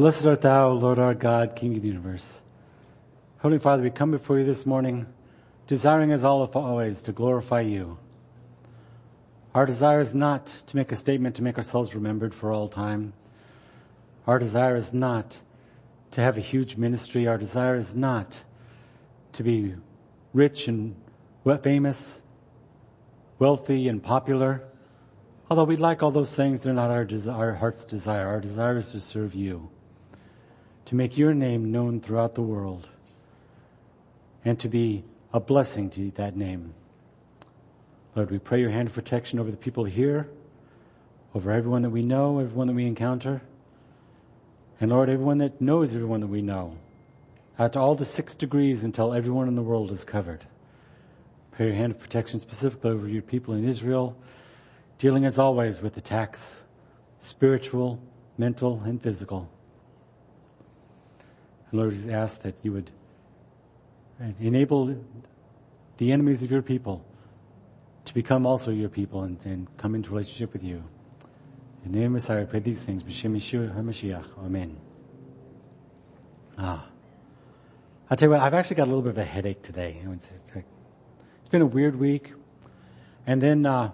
Blessed art thou, Lord our God, King of the universe. Holy Father, we come before you this morning, desiring as always to glorify you. Our desire is not to make a statement to make ourselves remembered for all time. Our desire is not to have a huge ministry. Our desire is not to be rich and famous, wealthy and popular. Although we like all those things, they're not our, our heart's desire. Our desire is to serve you, to make your name known throughout the world, and to be a blessing to that name. Lord, we pray your hand of protection over the people here, over everyone that we know, everyone that we encounter. And Lord, everyone that knows everyone that we know, out to all the six degrees until everyone in the world is covered. Pray your hand of protection specifically over your people in Israel, dealing as always with attacks, spiritual, mental, and physical. And Lord, we ask that you would enable the enemies of your people to become also your people and, and come into relationship with you. In the name of Messiah, I pray these things. B'Shem Yeshua HaMashiach. Amen. Ah. I'll tell you what, I've actually got a little bit of a headache today. It's, been a weird week. And then, uh,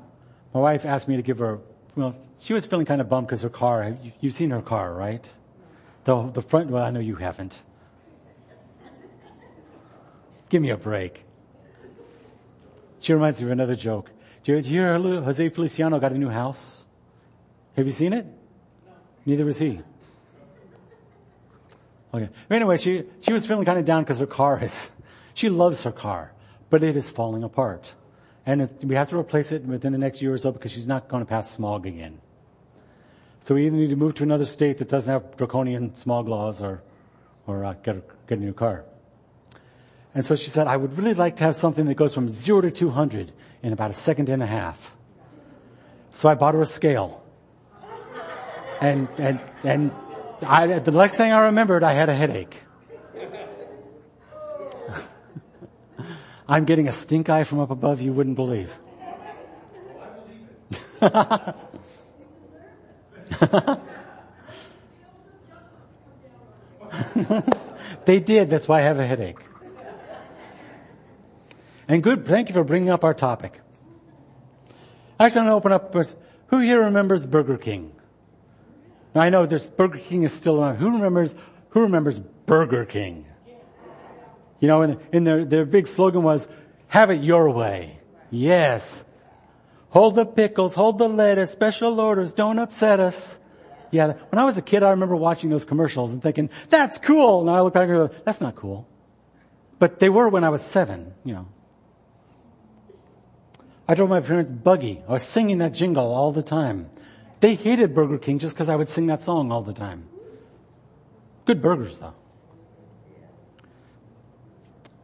my wife asked me to give her, well, she was feeling kind of bummed because her car, you, you've seen her car, right? The, the front, well, I know you haven't. Give me a break. She reminds me of another joke. Do you, do you hear Jose Feliciano got a new house? Have you seen it? No. Neither was he. Okay. Anyway, she, she was feeling kind of down because her car is, she loves her car, but it is falling apart. And it, we have to replace it within the next year or so because she's not going to pass smog again. So we either need to move to another state that doesn't have draconian smog laws or, or uh, get, a, get a new car. And so she said, I would really like to have something that goes from zero to 200 in about a second and a half. So I bought her a scale. And, and, and I, the next thing I remembered, I had a headache. I'm getting a stink eye from up above you wouldn't believe. they did. That's why I have a headache. And good, thank you for bringing up our topic. Actually, I'm going to open up with, who here remembers Burger King? Now I know there's Burger King is still around. Who remembers, who remembers Burger King? You know, and, and their, their big slogan was, have it your way. Yes. Hold the pickles, hold the lettuce, special orders, don't upset us. Yeah, when I was a kid, I remember watching those commercials and thinking, that's cool. Now I look back and go, that's not cool. But they were when I was seven, you know. I drove my parents' buggy. I was singing that jingle all the time. They hated Burger King just because I would sing that song all the time. Good burgers though.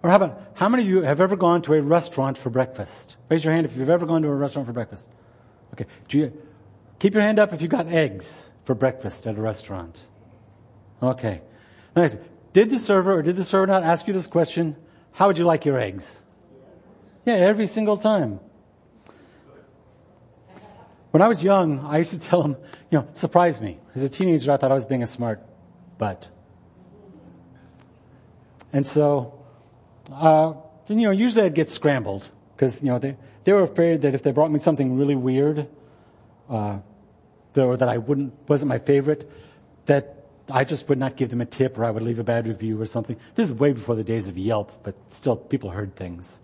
Or how about, how many of you have ever gone to a restaurant for breakfast? Raise your hand if you've ever gone to a restaurant for breakfast. Okay. Do you, keep your hand up if you got eggs for breakfast at a restaurant. Okay. Nice. Did the server or did the server not ask you this question? How would you like your eggs? Yeah, every single time. When I was young, I used to tell him, you know, surprise me. As a teenager, I thought I was being a smart butt. And so, uh, you know, usually I'd get scrambled because, you know, they, they were afraid that if they brought me something really weird, uh, or that I wouldn't, wasn't my favorite, that I just would not give them a tip or I would leave a bad review or something. This is way before the days of Yelp, but still people heard things.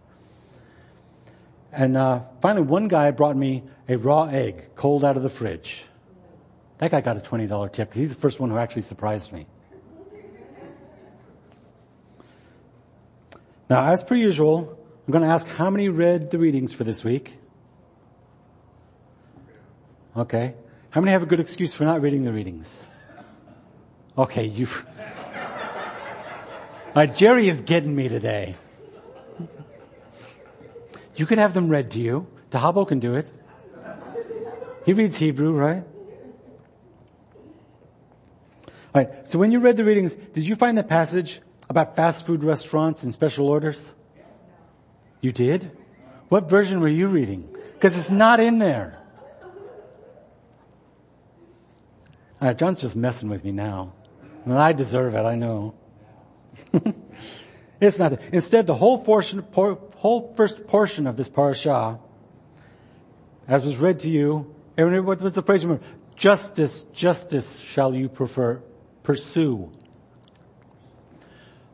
And uh, finally, one guy brought me a raw egg, cold out of the fridge. That guy got a $20 tip because he's the first one who actually surprised me. Now, as per usual, I'm going to ask how many read the readings for this week? Okay. How many have a good excuse for not reading the readings? Okay, you. uh, Jerry is getting me today. You could have them read to you. Dahabo can do it. He reads Hebrew, right? Alright, so when you read the readings, did you find the passage about fast food restaurants and special orders? You did? What version were you reading? Because it's not in there. Alright, John's just messing with me now. And I deserve it, I know. it's not. Instead, the whole portion, whole first portion of this parasha, as was read to you, remember what was the phrase? Remember, justice, justice shall you prefer, pursue.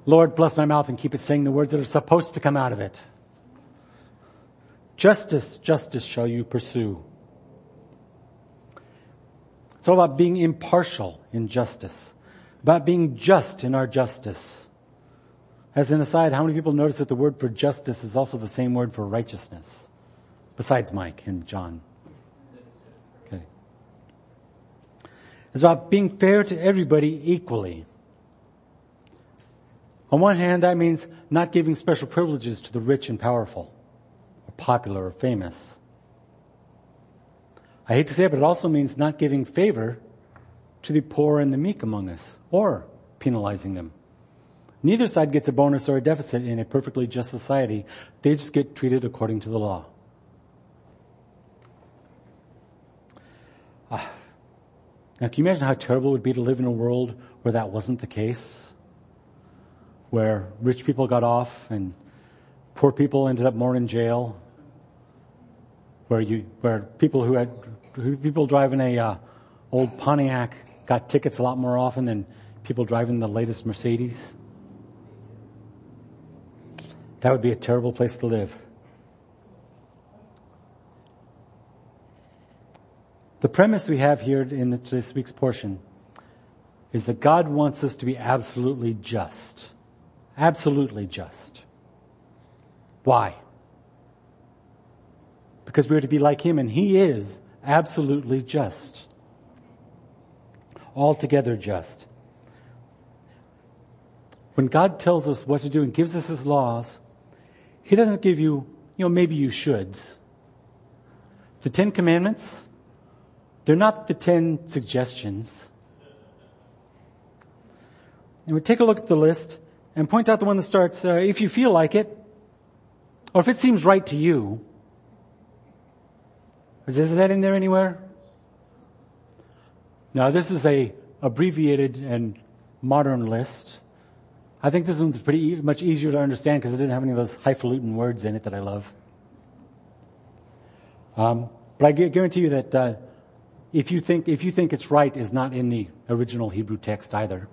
Lord, bless my mouth and keep it saying the words that are supposed to come out of it. Justice, justice shall you pursue. It's all about being impartial in justice, about being just in our justice. As an aside, how many people notice that the word for justice is also the same word for righteousness? Besides Mike and John. Okay. It's about being fair to everybody equally. On one hand, that means not giving special privileges to the rich and powerful, or popular or famous. I hate to say it, but it also means not giving favor to the poor and the meek among us, or penalizing them. Neither side gets a bonus or a deficit in a perfectly just society. They just get treated according to the law. Ah. Now, can you imagine how terrible it would be to live in a world where that wasn't the case? where rich people got off and poor people ended up more in jail. Where you, where people who had, people driving a uh, old Pontiac got tickets a lot more often than people driving the latest Mercedes. That would be a terrible place to live. The premise we have here in this week's portion is that God wants us to be absolutely just. Absolutely just. Why? Because we are to be like Him and He is absolutely just. Altogether just. When God tells us what to do and gives us His laws, He doesn't give you, you know, maybe you shoulds. The Ten Commandments, they're not the Ten Suggestions. And we take a look at the list and point out the one that starts, uh, if you feel like it, or if it seems right to you. Is that in there anywhere? Now this is a abbreviated and modern list. I think this one's pretty much easier to understand because it didn't have any of those highfalutin words in it that I love. Um, but I guarantee you that uh, if you think if you think it's right is not in the original Hebrew text either.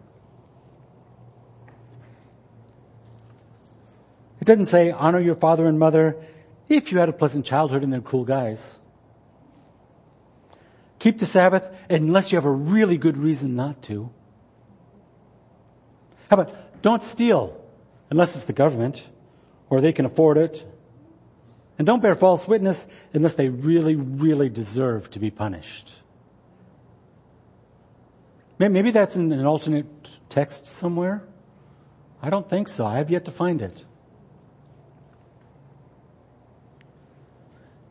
It doesn't say honor your father and mother if you had a pleasant childhood and they're cool guys. Keep the Sabbath unless you have a really good reason not to. How about don't steal unless it's the government or they can afford it. And don't bear false witness unless they really, really deserve to be punished. Maybe that's in an alternate text somewhere. I don't think so. I have yet to find it.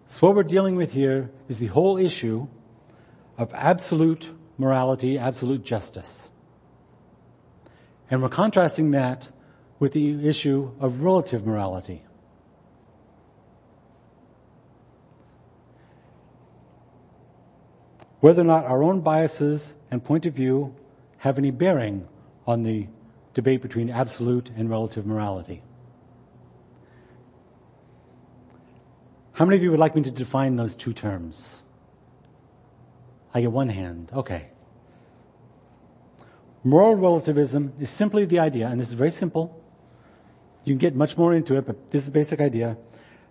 So what we're dealing with here is the whole issue of absolute morality, absolute justice. And we're contrasting that with the issue of relative morality. Whether or not our own biases and point of view have any bearing on the debate between absolute and relative morality. How many of you would like me to define those two terms? I get one hand. Okay. Moral relativism is simply the idea, and this is very simple. You can get much more into it, but this is the basic idea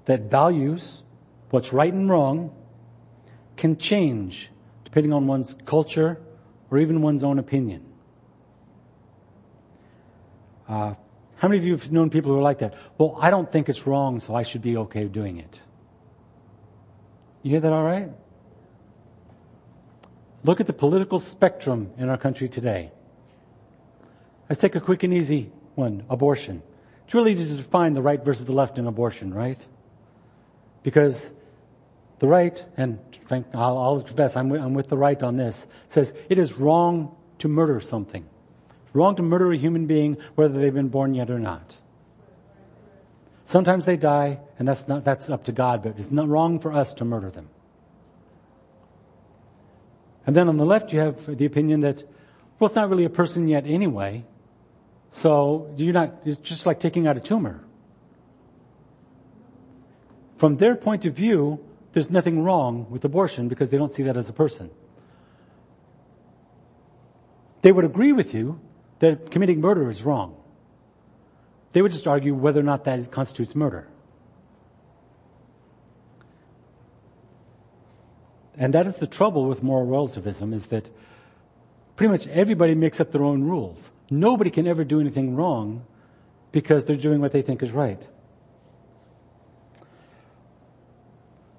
that values, what's right and wrong, can change depending on one's culture or even one's own opinion. Uh, how many of you have known people who are like that? Well, I don't think it's wrong, so I should be okay doing it. You hear that all right? Look at the political spectrum in our country today. Let's take a quick and easy one, abortion. It's really easy to define the right versus the left in abortion, right? Because the right, and Frank, I'll, I'll I'm I'm with the right on this, says it is wrong to murder something. It's wrong to murder a human being, whether they've been born yet or not. Sometimes they die, and that's not, that's up to God, but it's not wrong for us to murder them. And then on the left, you have the opinion that, Well, it's not really a person yet anyway. So you're not, it's just like taking out a tumor. From their point of view, there's nothing wrong with abortion because they don't see that as a person. They would agree with you that committing murder is wrong. They would just argue whether or not that constitutes murder. And that is the trouble with moral relativism is that pretty much everybody makes up their own rules. Nobody can ever do anything wrong because they're doing what they think is right.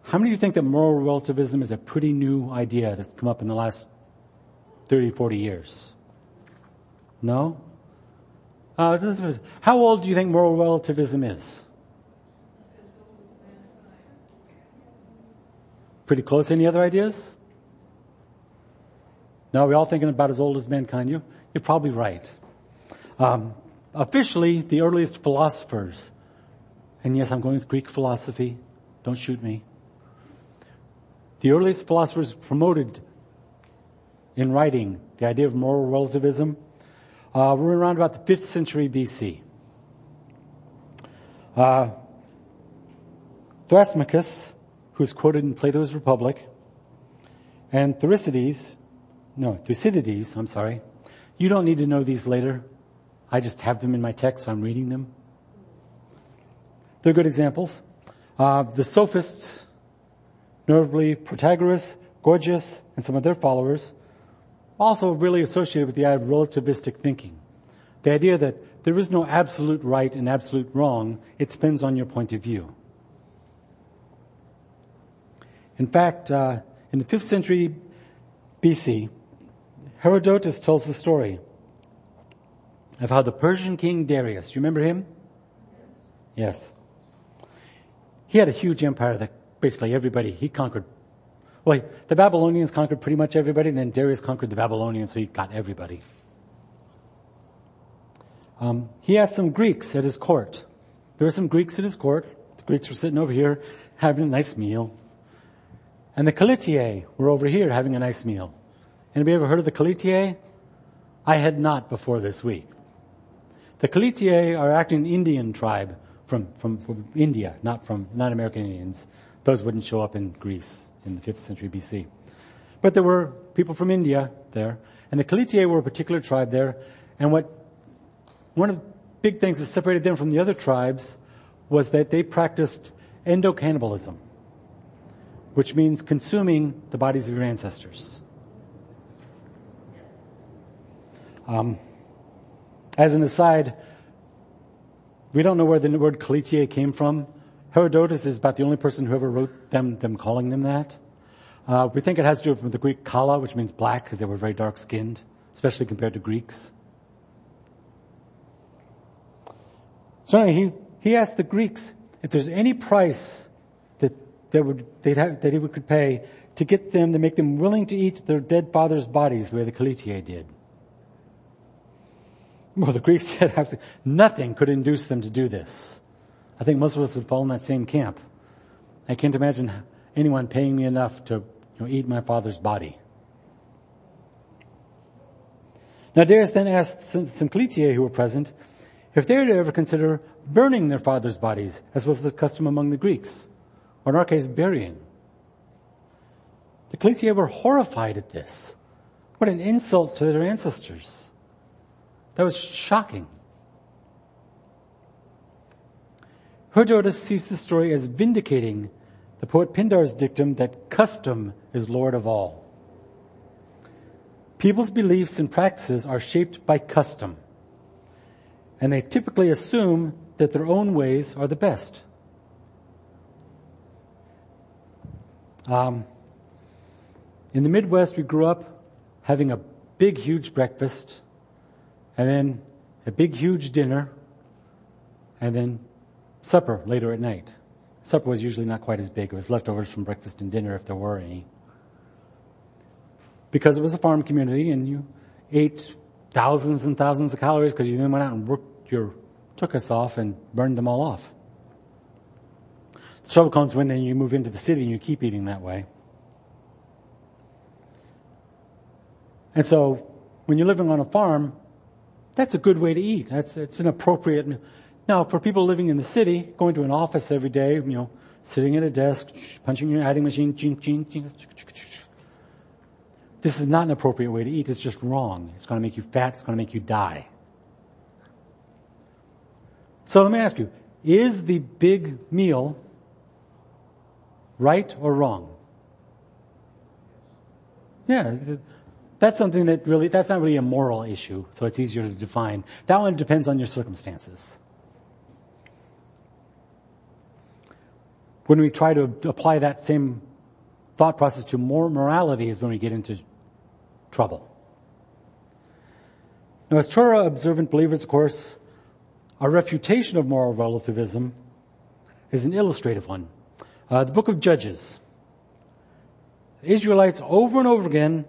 How many of you think that moral relativism is a pretty new idea that's come up in the last 30, 40 years? No? Uh, how old do you think moral relativism is? Pretty close. Any other ideas? No, we're all thinking about as old as mankind. You, you're probably right. Um, officially, the earliest philosophers, and yes, I'm going with Greek philosophy. Don't shoot me. The earliest philosophers promoted in writing the idea of moral relativism uh, we're around about the 5th century BC. Uh, Thrasymachus, who's quoted in Plato's Republic, and Thucydides, no, Thucydides, I'm sorry. You don't need to know these later. I just have them in my text, so I'm reading them. They're good examples. Uh, the sophists, notably Protagoras, Gorgias, and some of their followers, also really associated with the idea of relativistic thinking. The idea that there is no absolute right and absolute wrong, it depends on your point of view. In fact, uh, in the 5th century BC, Herodotus tells the story of how the Persian king Darius, you remember him? Yes. He had a huge empire that basically everybody, he conquered well, the Babylonians conquered pretty much everybody, and then Darius conquered the Babylonians, so he got everybody. Um, he has some Greeks at his court. There were some Greeks at his court. The Greeks were sitting over here having a nice meal. And the Callatiae were over here having a nice meal. Anybody ever heard of the Callatiae? I had not before this week. The Callatiae are actually an Indian tribe from, from, from India, not from, not American Indians. Those wouldn't show up in Greece in the 5th century BC. But there were people from India there, and the Callatiae were a particular tribe there, and what, one of the big things that separated them from the other tribes was that they practiced endocannibalism, which means consuming the bodies of your ancestors. Um, as an aside, we don't know where the word Callatiae came from. Herodotus is about the only person who ever wrote them, them calling them that. Uh, we think it has to do with the Greek kala, which means black, because they were very dark skinned, especially compared to Greeks. So he, he asked the Greeks if there's any price that they would, they'd have, that he would, could pay to get them, to make them willing to eat their dead father's bodies the way the Callatiae did. Well, the Greeks said nothing could induce them to do this. I think most of us would fall in that same camp. I can't imagine anyone paying me enough to you know, eat my father's body. Now Darius then asked some, some who were present if they would ever consider burning their father's bodies, as was the custom among the Greeks, or in our case, burying. The Callatiae were horrified at this. What an insult to their ancestors. That was shocking. Herodotus sees the story as vindicating the poet Pindar's dictum that custom is lord of all. People's beliefs and practices are shaped by custom, and they typically assume that their own ways are the best. Um, in the Midwest, we grew up having a big, huge breakfast, and then a big, huge dinner, and then supper later at night. Supper was usually not quite as big. It was leftovers from breakfast and dinner if there were any. Because it was a farm community and you ate thousands and thousands of calories because you then went out and worked your tuchus off and burned them all off. The trouble comes when then you move into the city and you keep eating that way. And so when you're living on a farm, that's a good way to eat. That's, it's an appropriate. Now, for people living in the city, going to an office every day, you know, sitting at a desk, punching your adding machine, this is not an appropriate way to eat. It's just wrong. It's going to make you fat. It's going to make you die. So let me ask you, is the big meal right or wrong? Yeah, that's something that really, that's not really a moral issue, so it's easier to define. That one depends on your circumstances. When we try to apply that same thought process to more morality is when we get into trouble. Now as Torah observant believers, of course, our refutation of moral relativism is an illustrative one. Uh, the book of Judges. Israelites over and over again,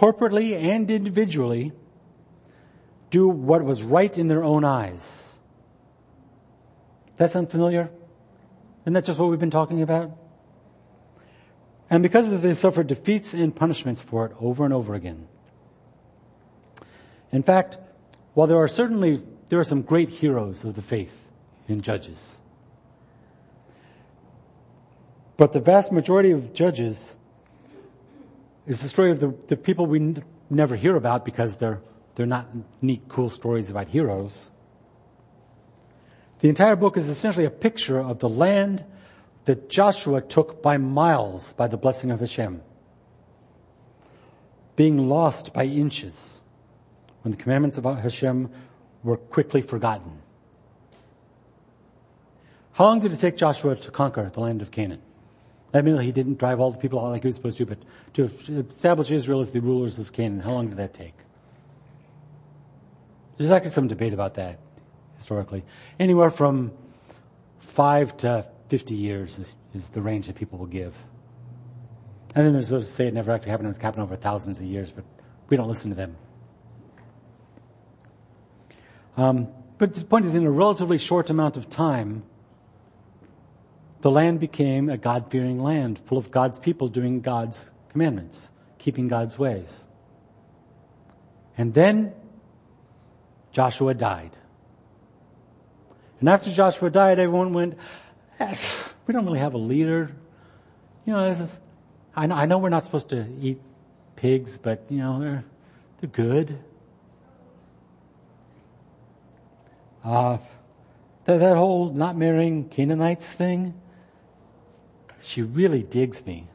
corporately and individually, do what was right in their own eyes. That sound familiar? Isn't that just what we've been talking about? And because of this, they suffered defeats and punishments for it over and over again. In fact, while there are certainly, there are some great heroes of the faith in Judges. But the vast majority of Judges is the story of the, the people we n- never hear about because they're, they're not neat, cool stories about heroes. The entire book is essentially a picture of the land that Joshua took by miles by the blessing of Hashem. Being lost by inches when the commandments of Hashem were quickly forgotten. How long did it take Joshua to conquer the land of Canaan? Means he didn't drive all the people out like he was supposed to, but to establish Israel as the rulers of Canaan, how long did that take? There's actually some debate about that historically. Anywhere from five to 50 years is, is the range that people will give. And then there's those who say it never actually happened, it's happened over thousands of years, but we don't listen to them. Um, but the point is, in a relatively short amount of time, the land became a God-fearing land, full of God's people doing God's commandments, keeping God's ways. And then Joshua died. And after Joshua died, everyone went, we don't really have a leader. You know, this is, I know, I know we're not supposed to eat pigs, but you know, they're, they're good. Uh, that, that whole not marrying Canaanites thing, she really digs me.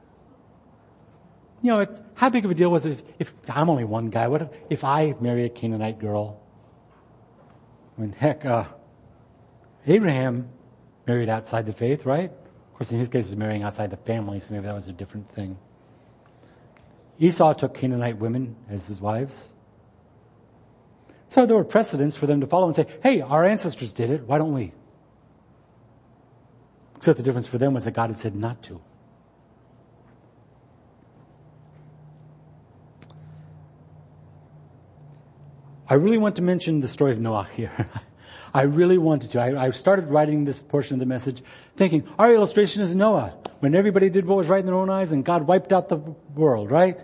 You know, it, how big of a deal was it if, if I'm only one guy? What if, if I marry a Canaanite girl? I mean, heck, uh, Abraham married outside the faith, right? Of course, in his case, he was marrying outside the family, so maybe that was a different thing. Esau took Canaanite women as his wives. So there were precedents for them to follow and say, hey, our ancestors did it, why don't we? Except the difference for them was that God had said not to. I really want to mention the story of Noah here. I really wanted to. I, I, started writing this portion of the message thinking, our illustration is Noah, when everybody did what was right in their own eyes and God wiped out the world, right?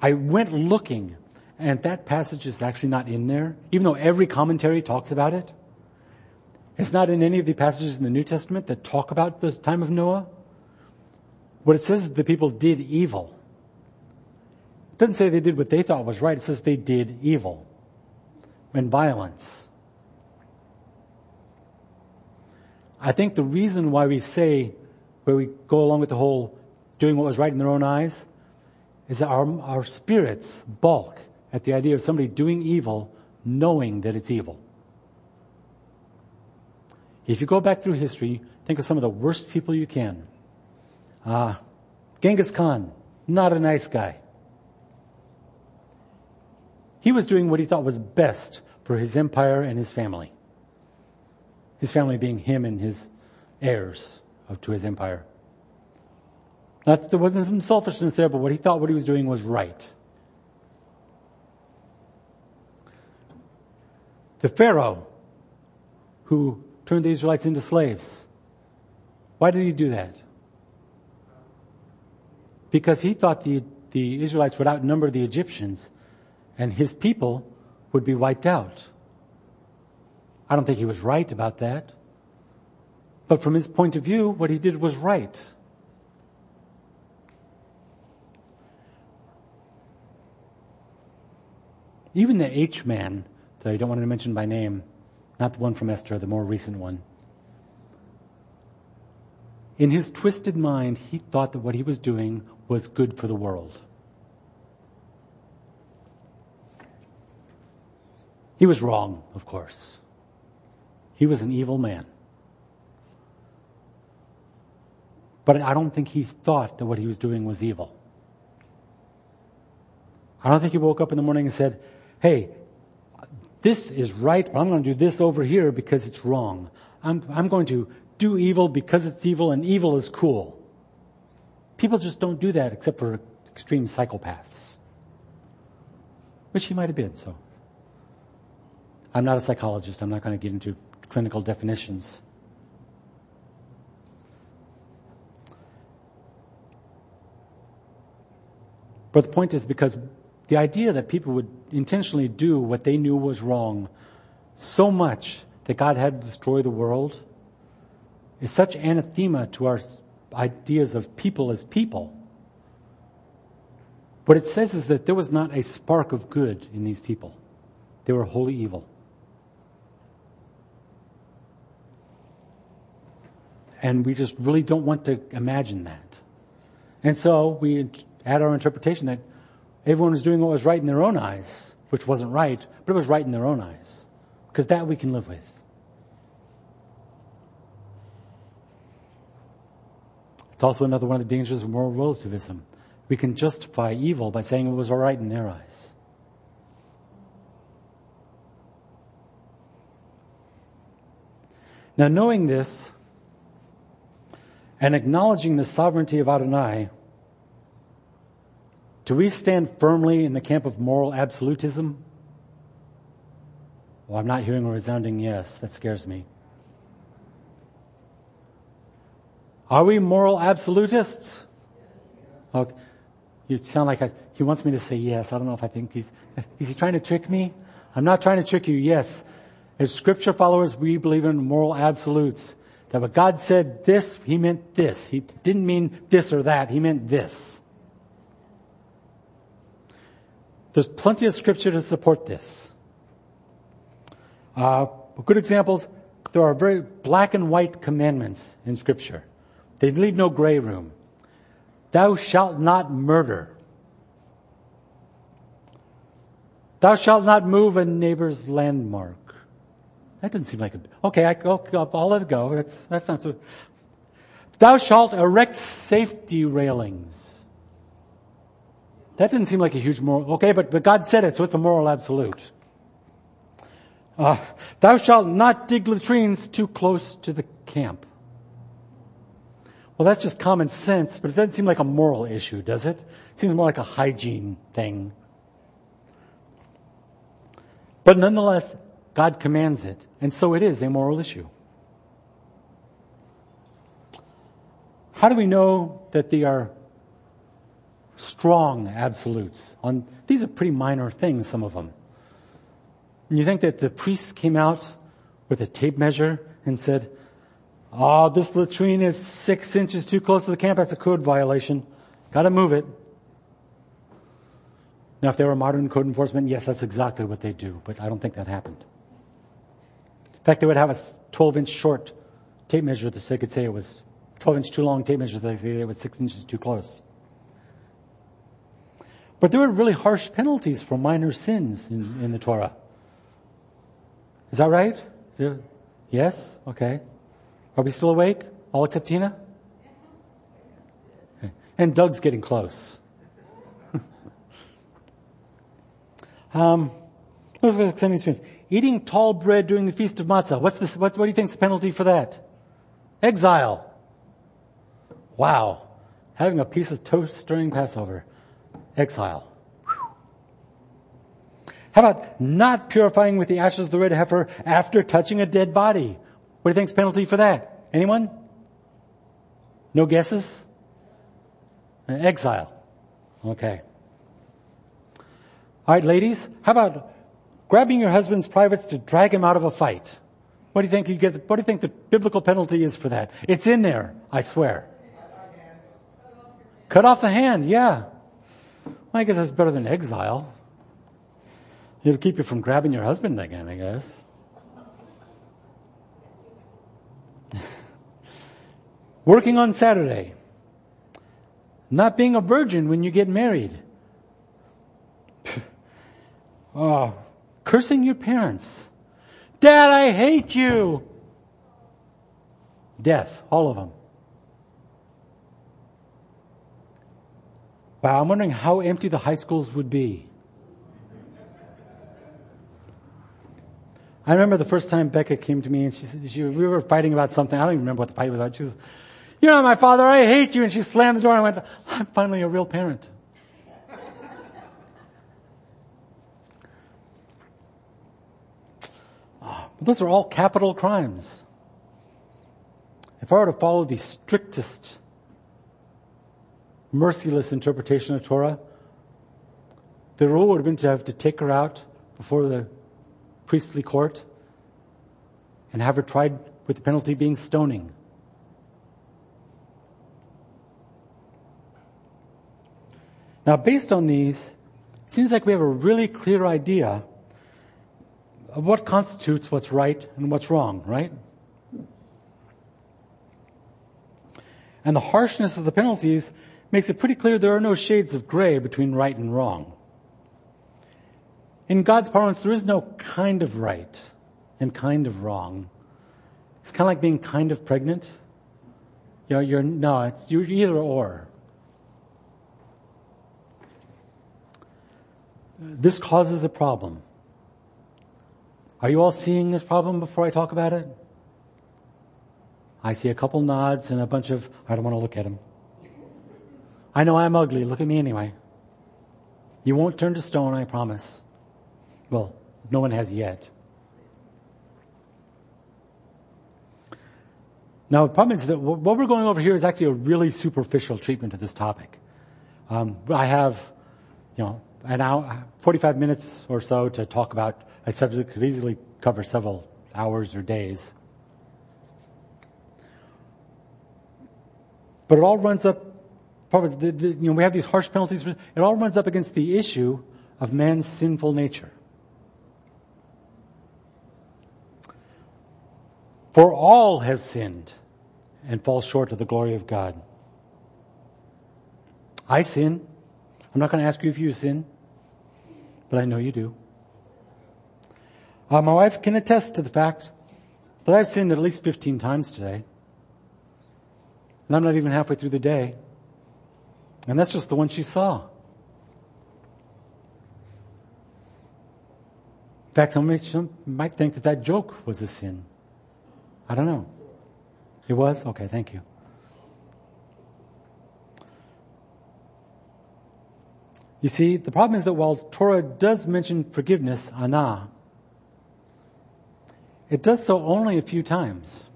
I went looking and that passage is actually not in there, even though every commentary talks about it. It's not in any of the passages in the New Testament that talk about the time of Noah. What it says is the people did evil. It doesn't say they did what they thought was right. It says they did evil and violence. I think the reason why we say, where we go along with the whole doing what was right in their own eyes, is that our, our spirits balk at the idea of somebody doing evil knowing that it's evil. If you go back through history, think of some of the worst people you can. Uh, Genghis Khan, not a nice guy. He was doing what he thought was best for his empire and his family. His family being him and his heirs to his empire. Not that there wasn't some selfishness there, but what he thought what he was doing was right. The Pharaoh, who turned the Israelites into slaves. Why did he do that? Because he thought the, the Israelites would outnumber the Egyptians. and his people would be wiped out. I don't think he was right about that. But from his point of view, what he did was right. Even the H man, that I don't want to mention by name, not the one from Esther, the more recent one. In his twisted mind, he thought that what he was doing was good for the world. He was wrong, of course. He was an evil man. But I don't think he thought that what he was doing was evil. I don't think he woke up in the morning and said, hey, this is right, but I'm going to do this over here because it's wrong. I'm, I'm going to do evil because it's evil and evil is cool. People just don't do that except for extreme psychopaths. Which he might have been, so. I'm not a psychologist. I'm not going to get into clinical definitions. But the point is because the idea that people would intentionally do what they knew was wrong so much that God had to destroy the world is such anathema to our ideas of people as people. What it says is that there was not a spark of good in these people. They were wholly evil. And we just really don't want to imagine that. And so we add our interpretation that Everyone was doing what was right in their own eyes, which wasn't right, but it was right in their own eyes. Because that we can live with. It's also another one of the dangers of moral relativism. We can justify evil by saying it was alright in their eyes. Now knowing this, and acknowledging the sovereignty of Adonai, do we stand firmly in the camp of moral absolutism? Well, I'm not hearing a resounding yes. That scares me. Are we moral absolutists? Okay. You sound like I, he wants me to say yes. I don't know if I think he's, is he trying to trick me? I'm not trying to trick you. Yes. As scripture followers, we believe in moral absolutes. That what God said this, He meant this. He didn't mean this or that. He meant this. There's plenty of scripture to support this. Uh, good examples, there are very black and white commandments in scripture. They leave no gray room. Thou shalt not murder. Thou shalt not move a neighbor's landmark. That doesn't seem like a, okay, I, will I'll let it go. That's, that's not so. Thou shalt erect safety railings. That didn't seem like a huge moral, okay, but, but God said it, so it's a moral absolute. Uh, thou shalt not dig latrines too close to the camp. Well, that's just common sense, but it doesn't seem like a moral issue, does it? It seems more like a hygiene thing. But nonetheless, God commands it, and so it is a moral issue. How do we know that they are strong absolutes. On, these are pretty minor things, some of them. And you think that the priests came out with a tape measure and said, oh, this latrine is six inches too close to the camp. That's a code violation. Gotta move it. Now, if they were modern code enforcement, yes, that's exactly what they do, but I don't think that happened. In fact, they would have a 12 inch short tape measure so they could say it was 12 inch too long tape measure so they could say it was six inches too close. But there were really harsh penalties for minor sins in, in the Torah. Is that right? There, yes? Okay. Are we still awake? All except Tina? Okay. And Doug's getting close. um, let's go to experience. Eating tall bread during the Feast of Matzah. What's this, what, what do you think is the penalty for that? Exile. Wow. Having a piece of toast during Passover exile. How about not purifying with the ashes of the red heifer after touching a dead body? What do you think's penalty for that? Anyone? No guesses? Uh, exile. Okay. Alright, ladies, how about grabbing your husband's privates to drag him out of a fight? What do you think you get, what do you think the biblical penalty is for that? It's in there, I swear. Cut off the hand, yeah. Well, I guess that's better than exile. It'll keep you from grabbing your husband again, I guess. Working on Saturday. Not being a virgin when you get married. oh, cursing your parents. Dad, I hate you. Death, all of them. Wow, I'm wondering how empty the high schools would be. I remember the first time Becca came to me and she said, she, we were fighting about something. I don't even remember what the fight was about. She was, you know, my father, I hate you. And she slammed the door and I went, I'm finally a real parent. oh, those are all capital crimes. If I were to follow the strictest, merciless interpretation of Torah, the rule would have been to have to take her out before the priestly court and have her tried with the penalty being stoning. Now, based on these, it seems like we have a really clear idea of what constitutes what's right and what's wrong, right? And the harshness of the penalties makes it pretty clear there are no shades of gray between right and wrong. In God's parlance, there is no kind of right and kind of wrong. It's kind of like being kind of pregnant. You know, you're, no, it's, you're either or. This causes a problem. Are you all seeing this problem before I talk about it? I see a couple nods and a bunch of, I don't want to look at them. I know I'm ugly. Look at me anyway. You won't turn to stone, I promise. Well, no one has yet. Now, the problem is that what we're going over here is actually a really superficial treatment of this topic. Um, I have, you know, an hour, 45 minutes or so to talk about a subject that could easily cover several hours or days. But it all runs up, the, the, you know, we have these harsh penalties. It all runs up against the issue of man's sinful nature. For all have sinned and fall short of the glory of God. I sin. I'm not going to ask you if you sin, but I know you do. Uh, my wife can attest to the fact that I've sinned at least 15 times today. And I'm not even halfway through the day. And that's just the one she saw. In fact, some might think that that joke was a sin. I don't know. It was? Okay, thank you. You see, the problem is that while Torah does mention forgiveness, ana, it does so only a few times.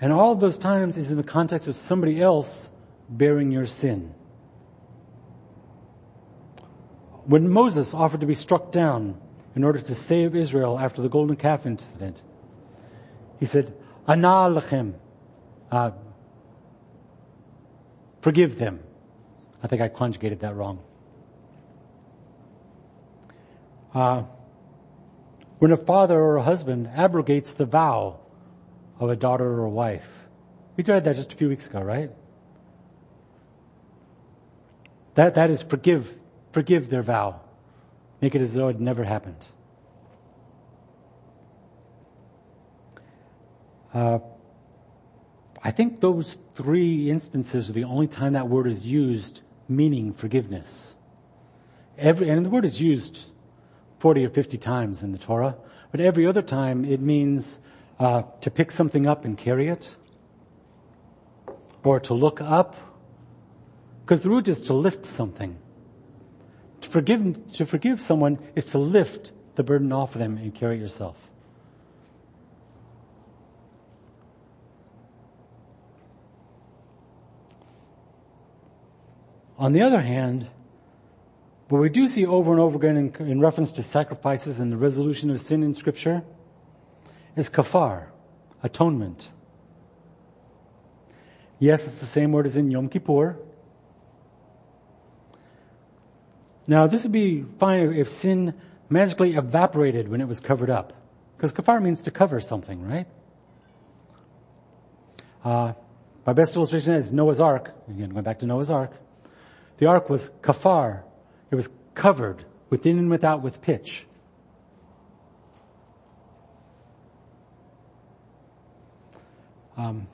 And all of those times is in the context of somebody else bearing your sin. When Moses offered to be struck down in order to save Israel after the golden calf incident, he said, Ana lechem. Uh, forgive them. I think I conjugated that wrong. Uh, when a father or a husband abrogates the vow of a daughter or a wife. We read that just a few weeks ago, right? That, that is forgive, forgive their vow. Make it as though it never happened. Uh, I think those three instances are the only time that word is used meaning forgiveness. Every, and the word is used 40 or 50 times in the Torah, but every other time it means uh, to pick something up and carry it, or to look up, because the root is to lift something. To forgive, to forgive someone is to lift the burden off of them and carry it yourself. On the other hand, what we do see over and over again in, in reference to sacrifices and the resolution of sin in scripture is kafar, atonement. Yes, it's the same word as in Yom Kippur. Now this would be fine if sin magically evaporated when it was covered up. Because kafar means to cover something, right? Uh, my best illustration is Noah's Ark. Again, going back to Noah's Ark. The Ark was kafar. It was covered within and without with pitch. Um,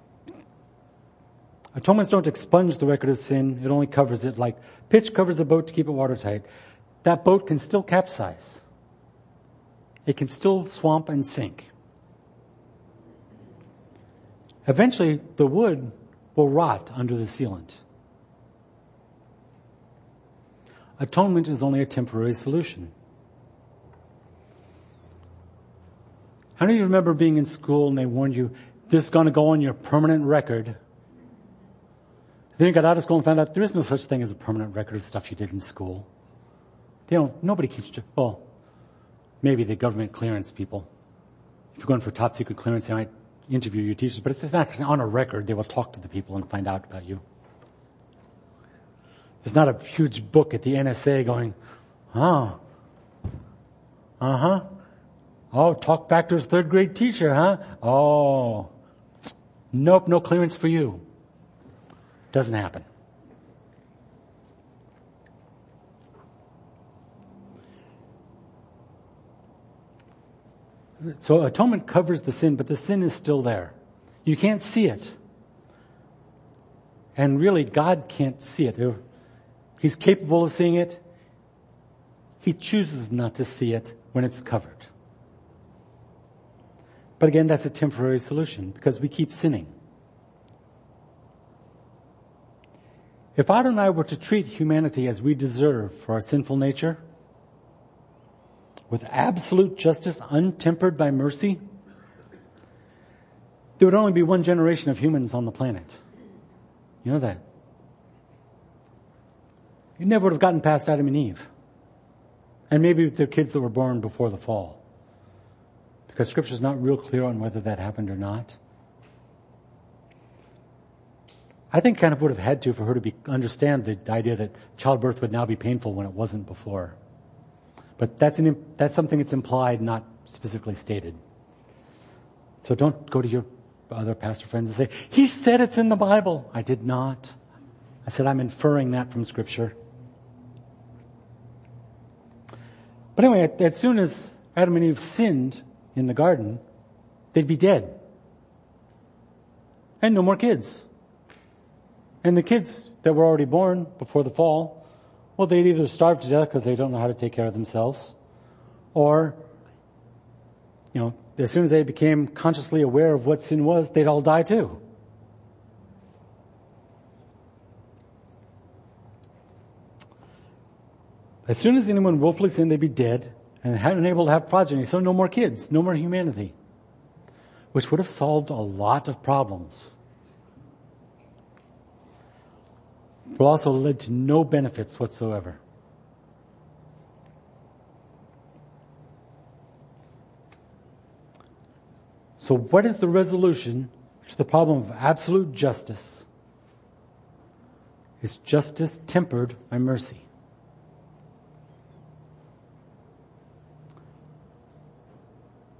atonements don't expunge the record of sin. It only covers it like pitch covers a boat to keep it watertight. That boat can still capsize. It can still swamp and sink. Eventually, the wood will rot under the sealant. Atonement is only a temporary solution. How many of you remember being in school and they warned you, this is going to go on your permanent record? Then you got out of school and found out there is no such thing as a permanent record of stuff you did in school. They don't, nobody keeps, well, maybe the government clearance people. If you're going for top secret clearance, they might interview your teachers, but it's just not actually on a record. They will talk to the people and find out about you. There's not a huge book at the NSA going, oh, uh-huh. Oh, talk back to his third grade teacher, huh? Oh, nope, no clearance for you. Doesn't happen. So atonement covers the sin, but the sin is still there. You can't see it. And really, God can't see it. He's capable of seeing it. He chooses not to see it when it's covered. But again, that's a temporary solution because we keep sinning. If Adonai were to treat humanity as we deserve for our sinful nature, with absolute justice untempered by mercy, there would only be one generation of humans on the planet. You know that. You never would have gotten past Adam and Eve. And maybe the kids that were born before the fall. Because scripture's not real clear on whether that happened or not. I think kind of would have had to for her to be, understand the idea that childbirth would now be painful when it wasn't before. But that's an, that's something that's implied, not specifically stated. So don't go to your other pastor friends and say, he said it's in the Bible. I did not. I said, I'm inferring that from scripture. But anyway, as soon as Adam and Eve sinned in the garden, they'd be dead. And no more kids. And the kids that were already born before the fall, well, they'd either starve to death because they don't know how to take care of themselves, or, you know, as soon as they became consciously aware of what sin was, they'd all die too. As soon as anyone willfully sinned, they'd be dead and unable to have progeny. So no more kids, no more humanity, which would have solved a lot of problems. But also led to no benefits whatsoever. So what is the resolution to the problem of absolute justice? Is justice tempered by mercy?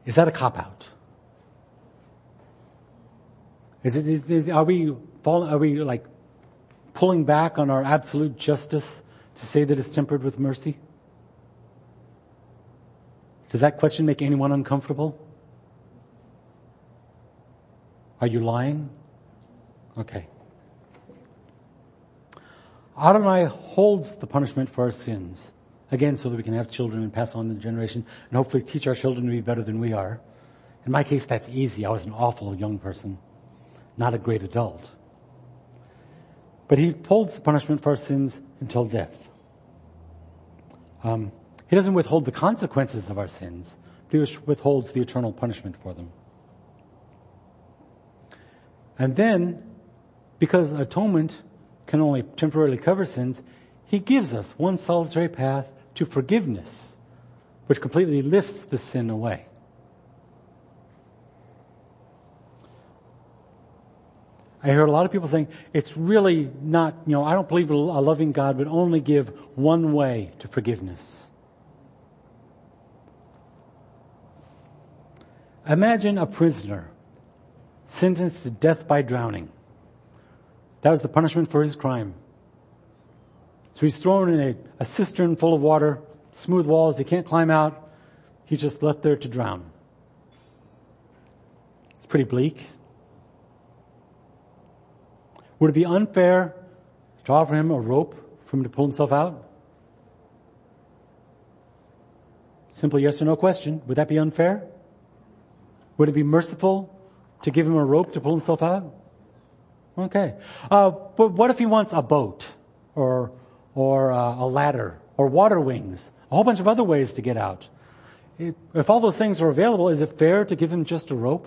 Is that a cop out? Is it, is, is, are we, are we like pulling back on our absolute justice to say that it's tempered with mercy? Does that question make anyone uncomfortable? Are you lying? Okay. Adonai holds the punishment for our sins. Again, so that we can have children and pass on the generation and hopefully teach our children to be better than we are. In my case, that's easy. I was an awful young person, not a great adult. But he holds the punishment for our sins until death. Um, he doesn't withhold the consequences of our sins, but he withholds the eternal punishment for them. And then, because atonement can only temporarily cover sins, He gives us one solitary path to forgiveness, which completely lifts the sin away. I heard a lot of people saying it's really not, you know, I don't believe a loving God would only give one way to forgiveness. Imagine a prisoner sentenced to death by drowning. That was the punishment for his crime. So he's thrown in a, a cistern full of water, smooth walls, he can't climb out. He's just left there to drown. It's pretty bleak. Would it be unfair to offer him a rope for him to pull himself out? Simple yes or no question. Would that be unfair? Would it be merciful to give him a rope to pull himself out? Okay. Uh, but what if he wants a boat or or uh, a ladder or water wings, a whole bunch of other ways to get out? If all those things are available, is it fair to give him just a rope?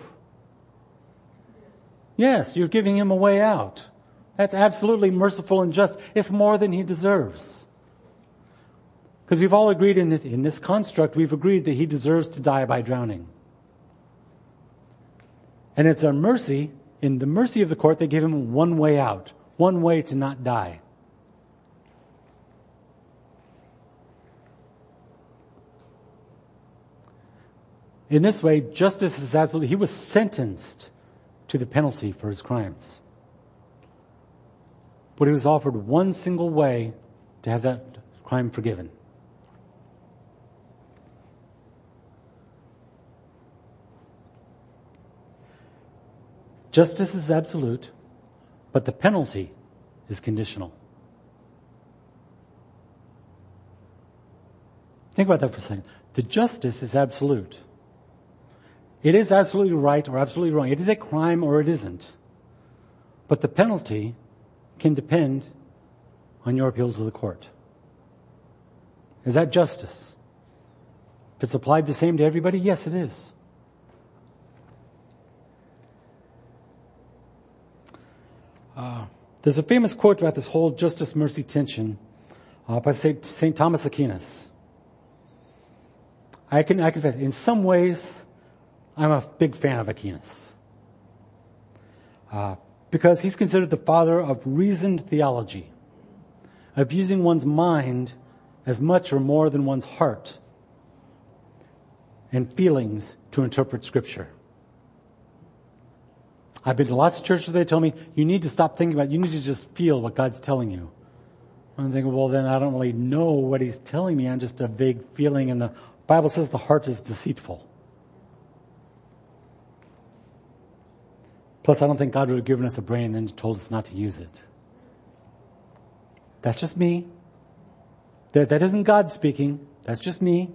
Yes, you're giving him a way out. That's absolutely merciful and just. It's more than he deserves. Because we've all agreed in this, in this construct, we've agreed that he deserves to die by drowning. And it's our mercy, in the mercy of the court, they give him one way out, one way to not die. In this way, justice is absolutely, he was sentenced to the penalty for his crimes. But he was offered one single way to have that crime forgiven. Justice is absolute, but the penalty is conditional. Think about that for a second. The justice is absolute. It is absolutely right or absolutely wrong. It is a crime or it isn't. But the penalty can depend on your appeal to the court. Is that justice? If it's applied the same to everybody, yes, it is. Uh, there's a famous quote about this whole justice mercy tension uh, by St. Thomas Aquinas. I can, I confess, in some ways, I'm a big fan of Aquinas. Uh, because he's considered the father of reasoned theology, of using one's mind as much or more than one's heart and feelings to interpret scripture. I've been to lots of churches, they tell me, you need to stop thinking about it. You need to just feel what God's telling you. I'm thinking, well then I don't really know what he's telling me. I'm just a vague feeling and the Bible says the heart is deceitful. Plus, I don't think God would have given us a brain and then told us not to use it. That's just me. That, that isn't God speaking. That's just me.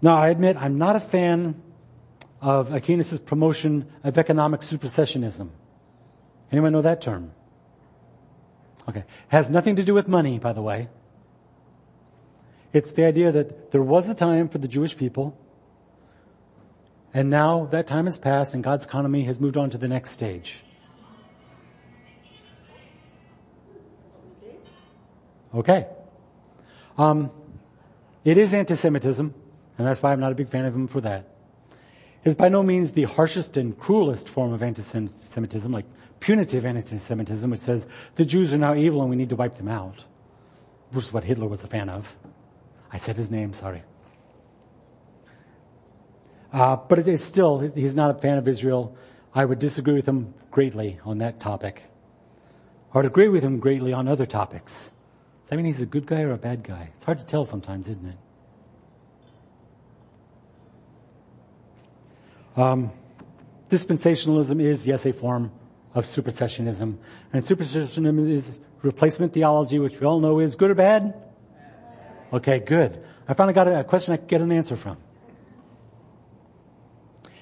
Now, I admit I'm not a fan of Aquinas' promotion of economic supersessionism. Anyone know that term? Okay. Has nothing to do with money, by the way. It's the idea that there was a time for the Jewish people and now that time has passed and God's economy has moved on to the next stage. Okay. Um, it is anti-Semitism, and that's why I'm not a big fan of him for that. It is by no means the harshest and cruelest form of anti-Semitism, like punitive anti-Semitism, which says the Jews are now evil and we need to wipe them out, which is what Hitler was a fan of. I said his name, sorry. Uh, but it is still, he's not a fan of Israel. I would disagree with him greatly on that topic. I would agree with him greatly on other topics. Does that mean he's a good guy or a bad guy? It's hard to tell sometimes, isn't it? Um, dispensationalism is, yes, a form of supersessionism. And supersessionism is replacement theology, which we all know is good or bad? Okay, good. I finally got a question I could get an answer from.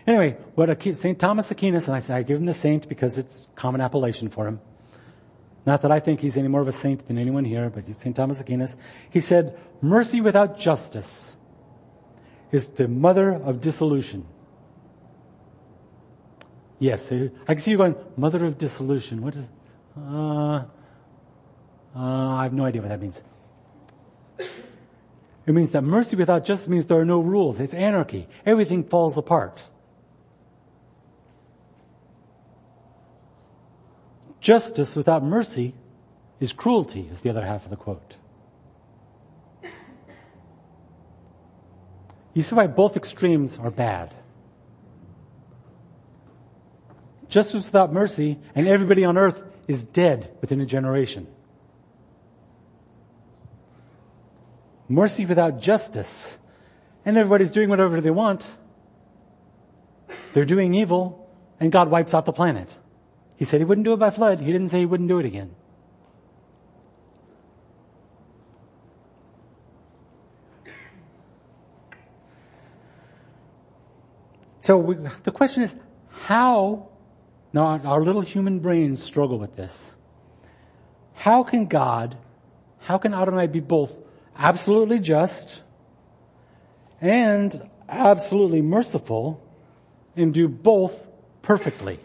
Anyway, what St. Thomas Aquinas, and I say I give him the saint because it's common appellation for him. Not that I think he's any more of a saint than anyone here, but St. Thomas Aquinas. He said, mercy without justice is the mother of dissolution. Yes, I can see you going, mother of dissolution. What is, uh, uh, I have no idea what that means. It means that mercy without justice means there are no rules. It's anarchy. Everything falls apart. Justice without mercy is cruelty, is the other half of the quote. You see why both extremes are bad. Justice without mercy, and everybody on earth is dead within a generation. Mercy without justice, and everybody's doing whatever they want. They're doing evil, and God wipes out the planet. He said he wouldn't do it by flood. He didn't say he wouldn't do it again. So we, the question is, how, now our, little human brains struggle with this. How can God, how can Adonai be both absolutely just and absolutely merciful and do both perfectly?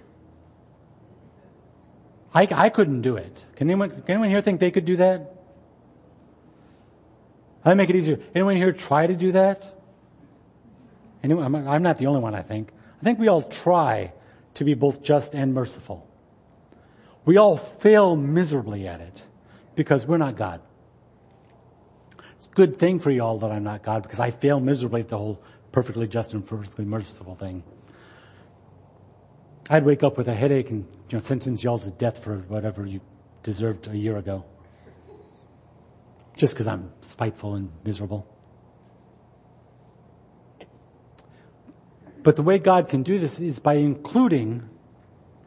I, I couldn't do it. Can anyone, can anyone here think they could do that? I make it easier. Anyone here try to do that? Anyone, I'm not the only one, I think. I think we all try to be both just and merciful. We all fail miserably at it because we're not God. It's a good thing for y'all that I'm not God because I fail miserably at the whole perfectly just and perfectly merciful thing. I'd wake up with a headache and you know, sentence y'all to death for whatever you deserved a year ago. Just because I'm spiteful and miserable. But the way God can do this is by including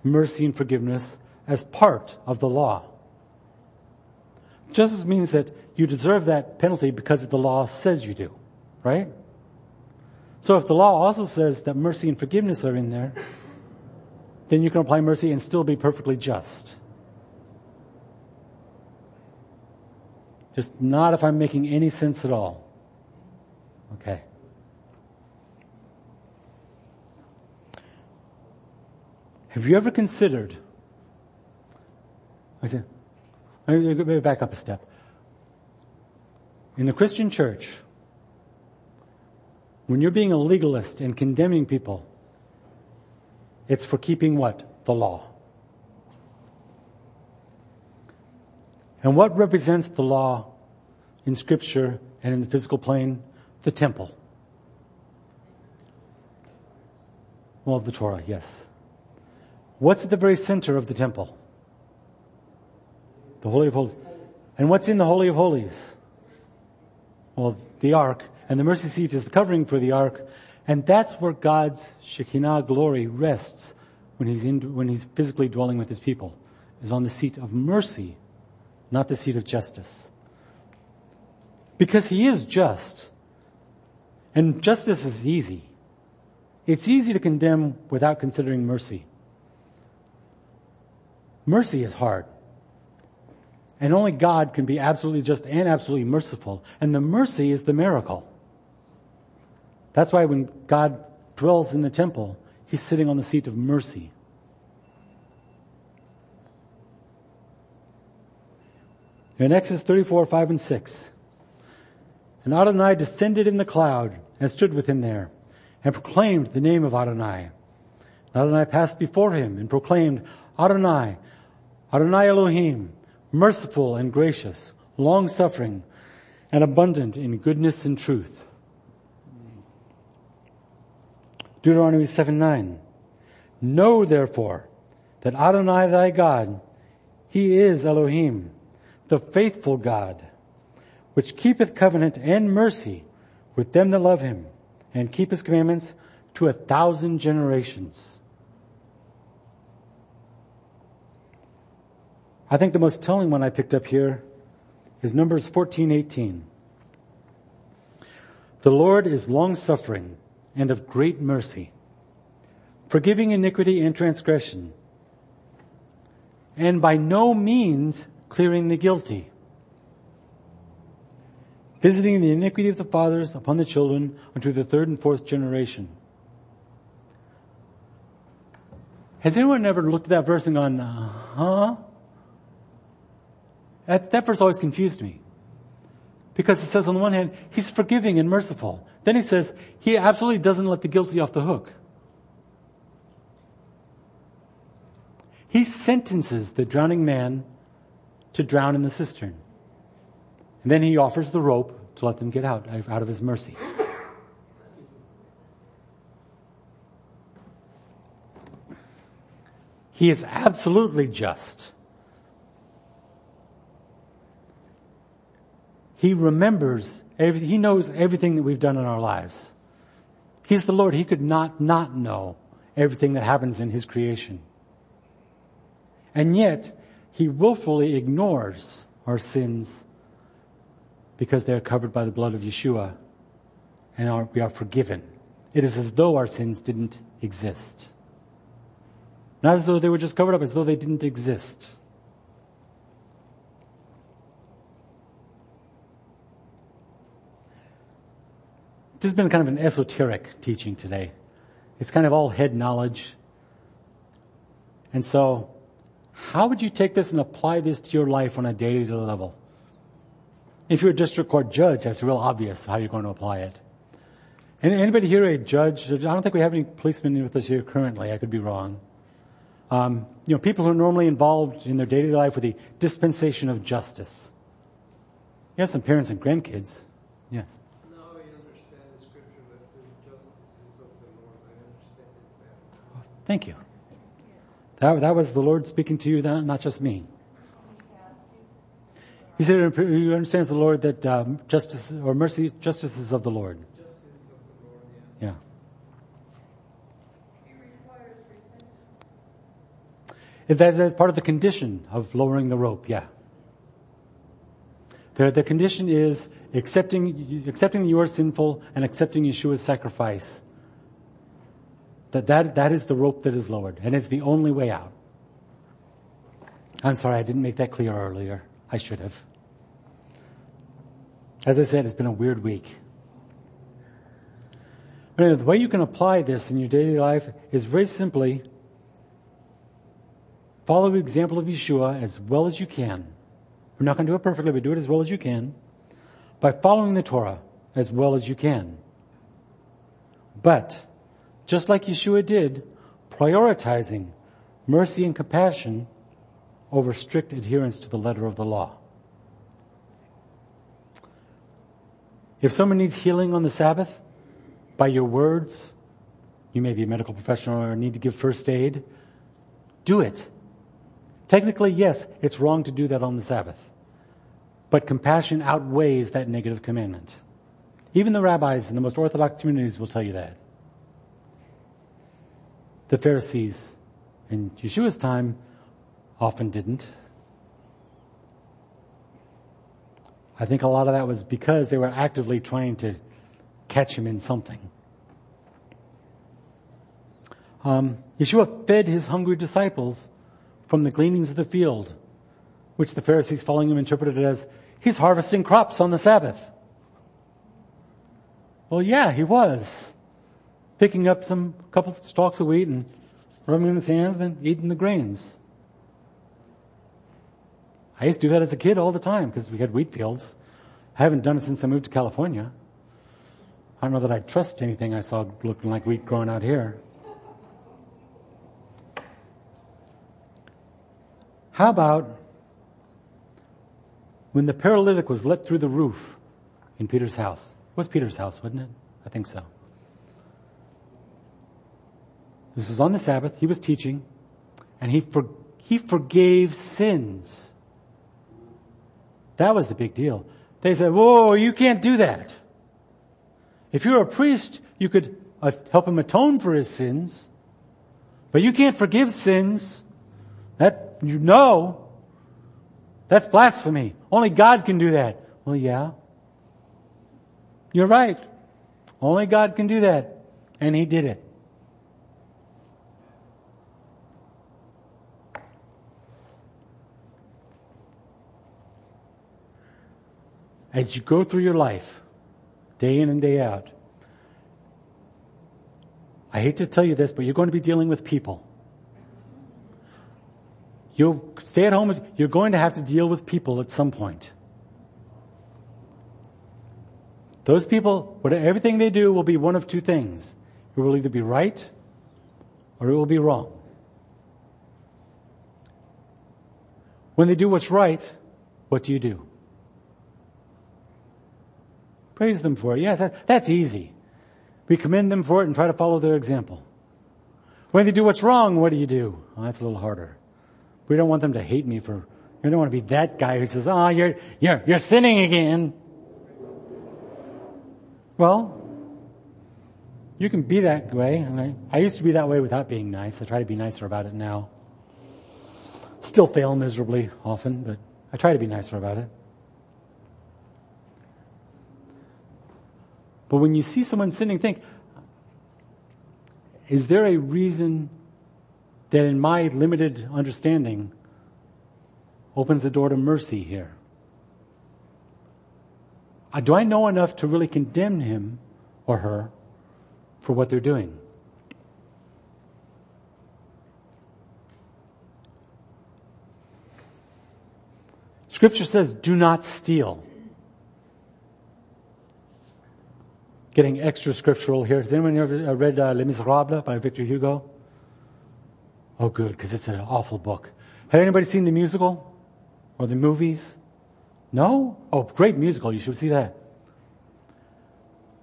mercy and forgiveness as part of the law. Justice means that you deserve that penalty because the law says you do, right? So if the law also says that mercy and forgiveness are in there, then you can apply mercy and still be perfectly just. Just not if I'm making any sense at all. Okay. Have you ever considered, I said, maybe back up a step. In the Christian church, when you're being a legalist and condemning people, it's for keeping what? The law. And what represents the law in scripture and in the physical plane? The temple. Well, the Torah, yes. What's at the very center of the temple? The Holy of Holies. And what's in the Holy of Holies? Well, the Ark. And the mercy seat is the covering for the Ark. And that's where God's Shekinah glory rests when he's, in, when he's physically dwelling with his people, is on the seat of mercy, not the seat of justice. Because he is just. And justice is easy. It's easy to condemn without considering mercy. Mercy is hard. And only God can be absolutely just and absolutely merciful. And the mercy is the miracle. That's why when God dwells in the temple, he's sitting on the seat of mercy. In Exodus 34, 5 and 6. And Adonai descended in the cloud and stood with him there and proclaimed the name of Adonai. And Adonai passed before him and proclaimed, Adonai, Adonai Elohim, merciful and gracious, long suffering, and abundant in goodness and truth. Deuteronomy 7 9. Know therefore that Adonai thy God, he is Elohim, the faithful God, which keepeth covenant and mercy with them that love him and keep his commandments to a thousand generations. I think the most telling one I picked up here is Numbers 14:18. The Lord is long suffering and of great mercy, forgiving iniquity and transgression, and by no means clearing the guilty, visiting the iniquity of the fathers upon the children unto the third and fourth generation. Has anyone ever looked at that verse and gone, huh? That, that verse always confused me. Because it says on the one hand, he's forgiving and merciful. Then he says, he absolutely doesn't let the guilty off the hook. He sentences the drowning man to drown in the cistern. And then he offers the rope to let them get out, out of his mercy. He is absolutely just. He remembers, every, he knows everything that we've done in our lives. He's the Lord. He could not not know everything that happens in His creation. And yet, He willfully ignores our sins because they are covered by the blood of Yeshua and are, we are forgiven. It is as though our sins didn't exist. Not as though they were just covered up, as though they didn't exist. This has been kind of an esoteric teaching today. It's kind of all head knowledge. And so, how would you take this and apply this to your life on a day-to-day level? If you're a district court judge, that's real obvious how you're going to apply it. Anybody here a judge? I don't think we have any policemen with us here currently. I could be wrong. Um, you know, people who are normally involved in their daily life with the dispensation of justice. You have some parents and grandkids. Yes. Now I understand the scripture that says justice is of the Lord. I understand it better. Thank you. That, that was the Lord speaking to you, not just me. He said, "You understands the Lord that um, justice or mercy, justice is of the Lord. Of the Lord, yeah. Yeah. That is part of the condition of lowering the rope, yeah. The, the condition is accepting, accepting you are sinful and accepting Yeshua's sacrifice. That, that, that is the rope that is lowered and it's the only way out. I'm sorry, I didn't make that clear earlier. I should have. As I said, it's been a weird week. But anyway, the way you can apply this in your daily life is very simply Follow the example of Yeshua as well as you can. We're not going to do it perfectly, but do it as well as you can by following the Torah as well as you can. But, just like Yeshua did, prioritizing mercy and compassion over strict adherence to the letter of the law. If someone needs healing on the Sabbath, by your words, you may be a medical professional or need to give first aid, do it. Technically, yes, it's wrong to do that on the Sabbath. But compassion outweighs that negative commandment. Even the rabbis in the most orthodox communities will tell you that. The Pharisees in Yeshua's time often didn't. I think a lot of that was because they were actively trying to catch him in something. Um, Yeshua fed his hungry disciples from the gleanings of the field, which the Pharisees following him interpreted as, he's harvesting crops on the Sabbath. Well, yeah, he was. Picking up some couple stalks of wheat and rubbing in his hands and eating the grains. I used to do that as a kid all the time because we had wheat fields. I haven't done it since I moved to California. I don't know that I trust anything I saw looking like wheat growing out here. How about when the paralytic was let through the roof in Peter's house? It was Peter's house, wasn't it? I think so. This was on the Sabbath. He was teaching and he, for, he forgave sins. That was the big deal. They said, whoa, you can't do that. If you're a priest, you could uh, help him atone for his sins, but you can't forgive sins. That you know that's blasphemy. Only God can do that. Well, yeah. You're right. Only God can do that. And He did it. As you go through your life, day in and day out, I hate to tell you this, but you're going to be dealing with people. You'll stay at home. You're going to have to deal with people at some point. Those people, whatever, everything they do will be one of two things. It will either be right or it will be wrong. When they do what's right, what do you do? Praise them for it. Yes, that, that's easy. We commend them for it and try to follow their example. When they do what's wrong, what do you do? Well, that's a little harder. We don't want them to hate me for, we don't want to be that guy who says, oh, you're, you're, you're sinning again. Well, you can be that way. I used to be that way without being nice. I try to be nicer about it now. Still fail miserably often, but I try to be nicer about it. But when you see someone sinning, think, is there a reason that in my limited understanding opens the door to mercy here? Uh, do I know enough to really condemn him or her for what they're doing? Scripture says, do not steal. Getting extra scriptural here. Has anyone ever read uh, Les Miserables by Victor Hugo? Oh good, because it's an awful book. Have anybody seen the musical? Or the movies? No? Oh, great musical. You should see that.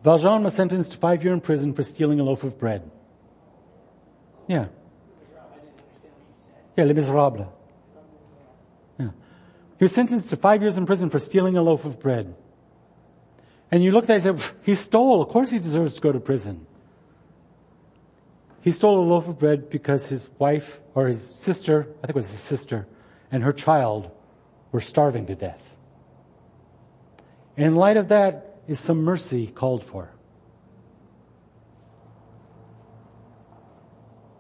Valjean was sentenced to five years in prison for stealing a loaf of bread. Yeah. Yeah, Les Miserables. Yeah. He was sentenced to five years in prison for stealing a loaf of bread. And you look at it and say, he stole. Of course he deserves to go to prison. He stole a loaf of bread because his wife or his sister, I think it was his sister, and her child were starving to death. In light of that is some mercy called for.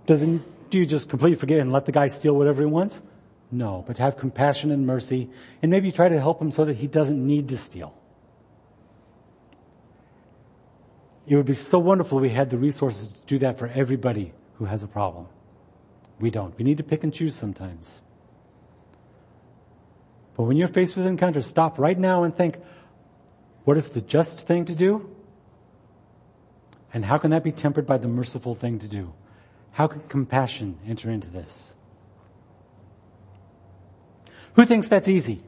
Doesn't, do you just completely forget and let the guy steal whatever he wants? No, but have compassion and mercy and maybe try to help him so that he doesn't need to steal. It would be so wonderful if we had the resources to do that for everybody who has a problem. We don't. We need to pick and choose sometimes. But when you're faced with an encounter, stop right now and think, what is the just thing to do? And how can that be tempered by the merciful thing to do? How can compassion enter into this? Who thinks that's easy?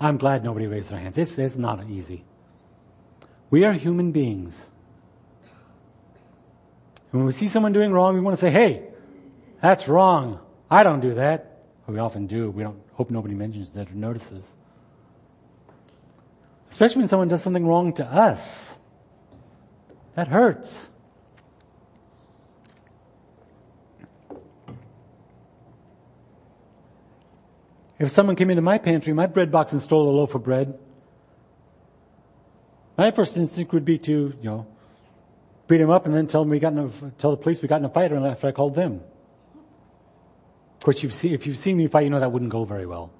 I'm glad nobody raised their hands. It's, it's not easy. We are human beings. And when we see someone doing wrong, we want to say, hey, that's wrong. I don't do that. we often do. We don't hope nobody mentions that or notices. Especially when someone does something wrong to us. That hurts. If someone came into my pantry, my bread box and stole a loaf of bread, my first instinct would be to, you know, beat him up and then tell him we got in a, tell the police we got in a fight and after I called them. Of course, you've seen, if you've seen me fight, you know that wouldn't go very well.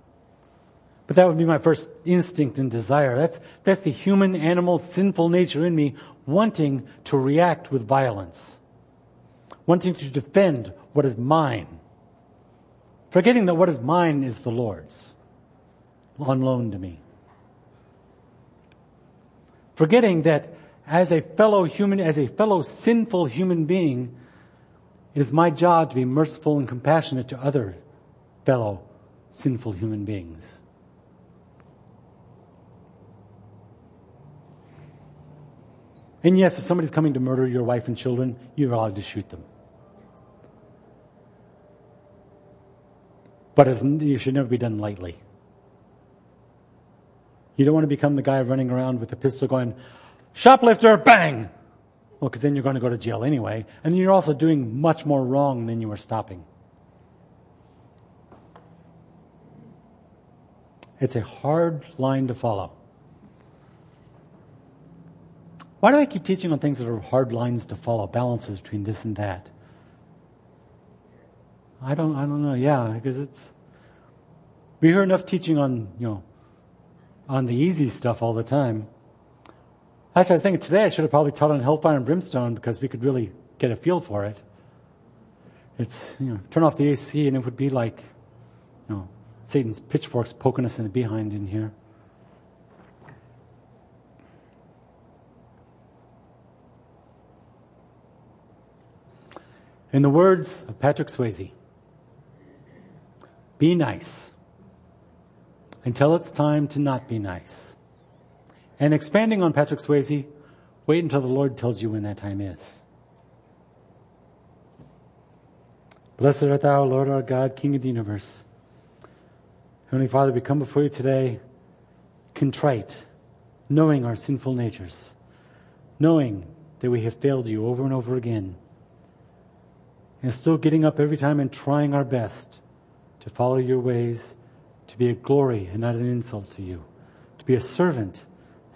But that would be my first instinct and desire. That's, that's the human, animal, sinful nature in me wanting to react with violence. Wanting to defend what is mine. Forgetting that what is mine is the Lord's. On loan to me forgetting that as a fellow human, as a fellow sinful human being, it is my job to be merciful and compassionate to other fellow sinful human beings. And yes, if somebody's coming to murder your wife and children, you're allowed to shoot them. But it should never be done lightly. You don't want to become the guy running around with a pistol going, shoplifter, bang! Well, because then you're going to go to jail anyway. And you're also doing much more wrong than you were stopping. It's a hard line to follow. Why do I keep teaching on things that are hard lines to follow, balances between this and that? I don't, I don't know. Yeah, because it's, we hear enough teaching on, you know, on the easy stuff all the time. Actually, I was thinking today I should have probably taught on hellfire and brimstone because we could really get a feel for it. It's, you know, turn off the AC and it would be like you know, Satan's pitchforks poking us in the behind in here. In the words of Patrick Swayze, be nice until it's time to not be nice. And expanding on Patrick Swayze, wait until the Lord tells you when that time is. Blessed art thou, Lord our God, King of the universe. Heavenly Father, we come before you today contrite, knowing our sinful natures, knowing that we have failed you over and over again, and still getting up every time and trying our best to follow your ways, to be a glory and not an insult to you, to be a servant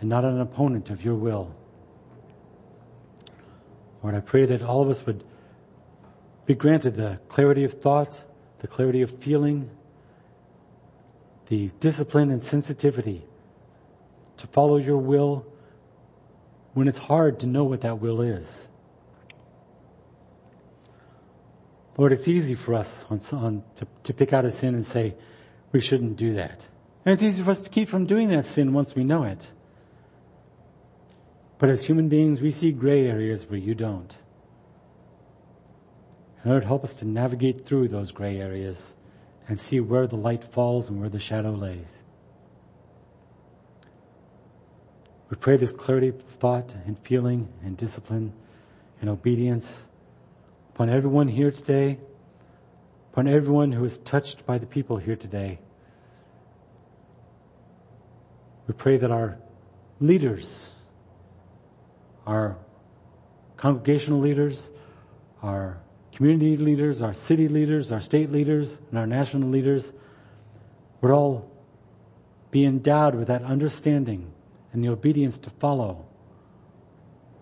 and not an opponent of your will. Lord, I pray that all of us would be granted the clarity of thought, the clarity of feeling, the discipline and sensitivity to follow your will when it's hard to know what that will is. Lord, it's easy for us on, on, to, to pick out a sin and say, we shouldn't do that. And it's easy for us to keep from doing that sin once we know it. But as human beings, we see gray areas where you don't. And Lord, help us to navigate through those gray areas and see where the light falls and where the shadow lays. We pray this clarity of thought and feeling and discipline and obedience upon everyone here today, upon everyone who is touched by the people here today. We pray that our leaders, our congregational leaders, our community leaders, our city leaders, our state leaders, and our national leaders would all be endowed with that understanding and the obedience to follow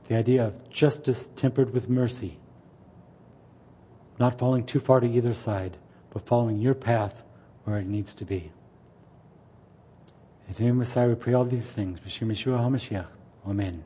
the idea of justice tempered with mercy not falling too far to either side, but following your path where it needs to be. In the name of Messiah, we pray all these things. B'Shem Yeshua. Amen.